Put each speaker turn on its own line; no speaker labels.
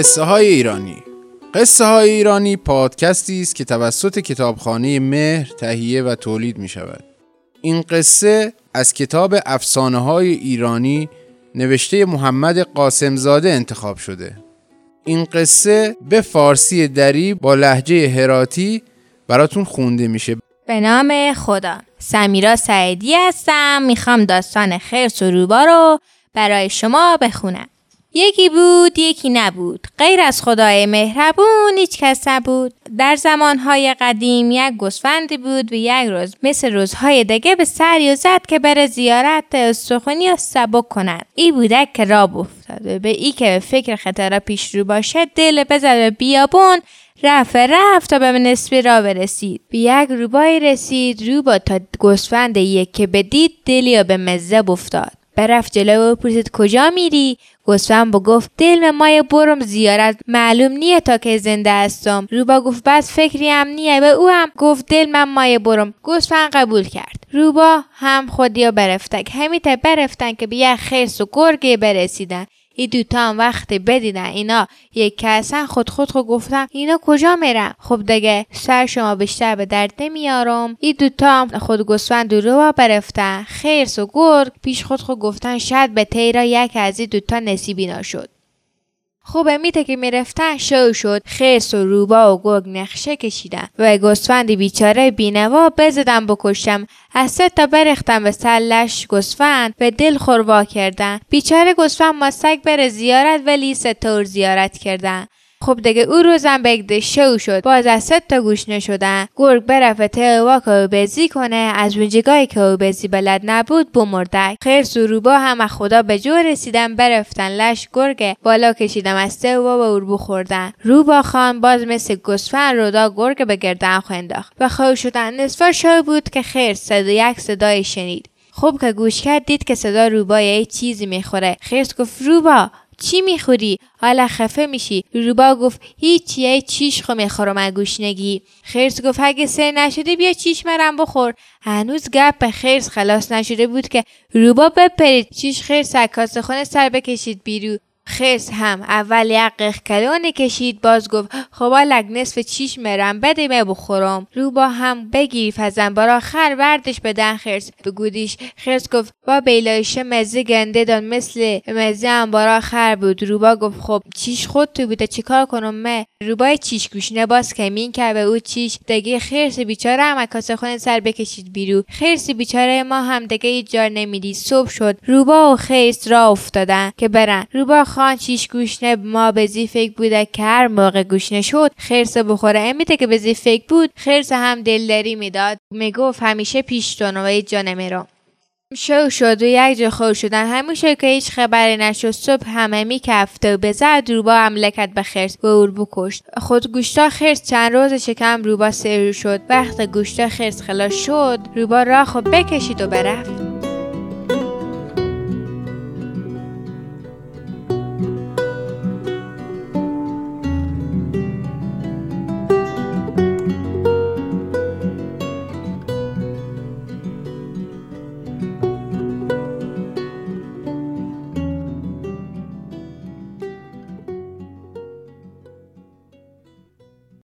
قصه های ایرانی. قصه های ایرانی پادکستی است که توسط کتابخانه مهر تهیه و تولید می شود این قصه از کتاب افسانه های ایرانی نوشته محمد قاسمزاده انتخاب شده. این قصه به فارسی دری با لحجه هراتی براتون خونده میشه.
به نام خدا. سمیرا سعیدی هستم. می‌خوام داستان خرس و روبا رو برای شما بخونم. یکی بود یکی نبود. غیر از خدای مهربون هیچ کس نبود. در زمانهای قدیم یک گوسفندی بود و یک روز مثل روزهای دیگه به سری و زد که بره زیارت استخونی و سبک کند. ای بودک که راب افتاد و به ای که به فکر خطر پیش رو باشه دل بزد به بیابون رفت رفت تا به نصفی را برسید. به یک روبایی رسید روبا تا گوسفند یک که بدید دلی به مزه افتاد برفت جلو و پرسید کجا میری؟ گوسفند با گفت دل مای برم زیارت معلوم نیه تا که زنده هستم. روبا گفت بس فکری هم نیه به او هم. گفت دل من مای برم. گوسفند قبول کرد. روبا هم خودیا برفتک. همیته برفتن که به یک خرس و گرگه برسیدن. ای دوتا هم وقتی بدیدن اینا یک کسن خود خود خود گفتن اینا کجا میرن؟ خب دیگه سر شما بیشتر به درد نمیارم. ای دوتا هم خود گوسفند رو برفتن. خیرس و گرگ پیش خود خود گفتن شاید به تیرا یک از این دوتا نصیبی نشد خوبه میته که می‌رفتن شو شد خرس و روبا و گرگ نقشه کشیدن و گوسفند بیچاره بینوا بزدم بکشم از سه تا برختم به سلش گوسفند به دل خوروا کردن. بیچاره گوسفند ما سگ بره زیارت ولی سه طور زیارت کردن. خب دیگه او روزم بگده شو شد. باز از ست تا گوش نشدن. گرگ برفت تهوا که بزی کنه. از اونجگاهی که او بزی بلد نبود بمردک خیر سروبا هم خدا به جو رسیدن. برفتن لش گرگ. بالا کشیدم از تهوا به اوربو خوردن. روبا خان باز مثل گسفن رودا گرگ به گردن انداخت. و خواهی شدن نصفا شو بود که خیر صدا یک صدای شنید. خوب که گوش کرد دید که صدا روبا یه چیزی می‌خوره. خیرس گفت روبا چی می‌خوری؟ حالا خفه میشی. روبا گفت هیچ یه چیش خو می‌خورم گوشنگی. خرس گفت اگه سر نشده بیا چیش مرم بخور. هنوز گپ به خرس خلاص نشده بود که روبا بپرید. چیش خرس از خونه سر بکشید بیرو خرس هم. اول یک کلونه کشید باز گفت خب لگ نصف چیش مرم بده می بخورم. رو با هم بگیر فزن برا خر وردش بدن خرس. بگودیش خرس گفت با بیلایش مزه گنده دان مثل مزه هم برا خر بود. روبا گفت خب چیش خود تو بوده چیکار کنم مه روبای چیش گوشنه باز کمین که به او چیش. دگه خرس بیچاره هم کاسه خونه سر بکشید بیرو خرس بیچاره ما هم دگه ایجار نمیدی صبح شد. روبا و خرس را افتادن که برن. روبا خان چیش گوشنه ما به فکر بوده که هر موقع گوشنه شد خرس بخوره. امیده که به فکر بود خرس هم دلداری می‌داد. می‌گفت همیشه پیش و جا نمیرم شو شد و یک جا خور شدن. همیشه که هیچ خبری نشد صبح همه می کفته و به زد روبا کرد به خرس و اور بکشت. خود گوشتا خرس چند روز شکم روبا سر شد. وقت گوشتا خرس خلاص شد روبا راه بکشید و برفت.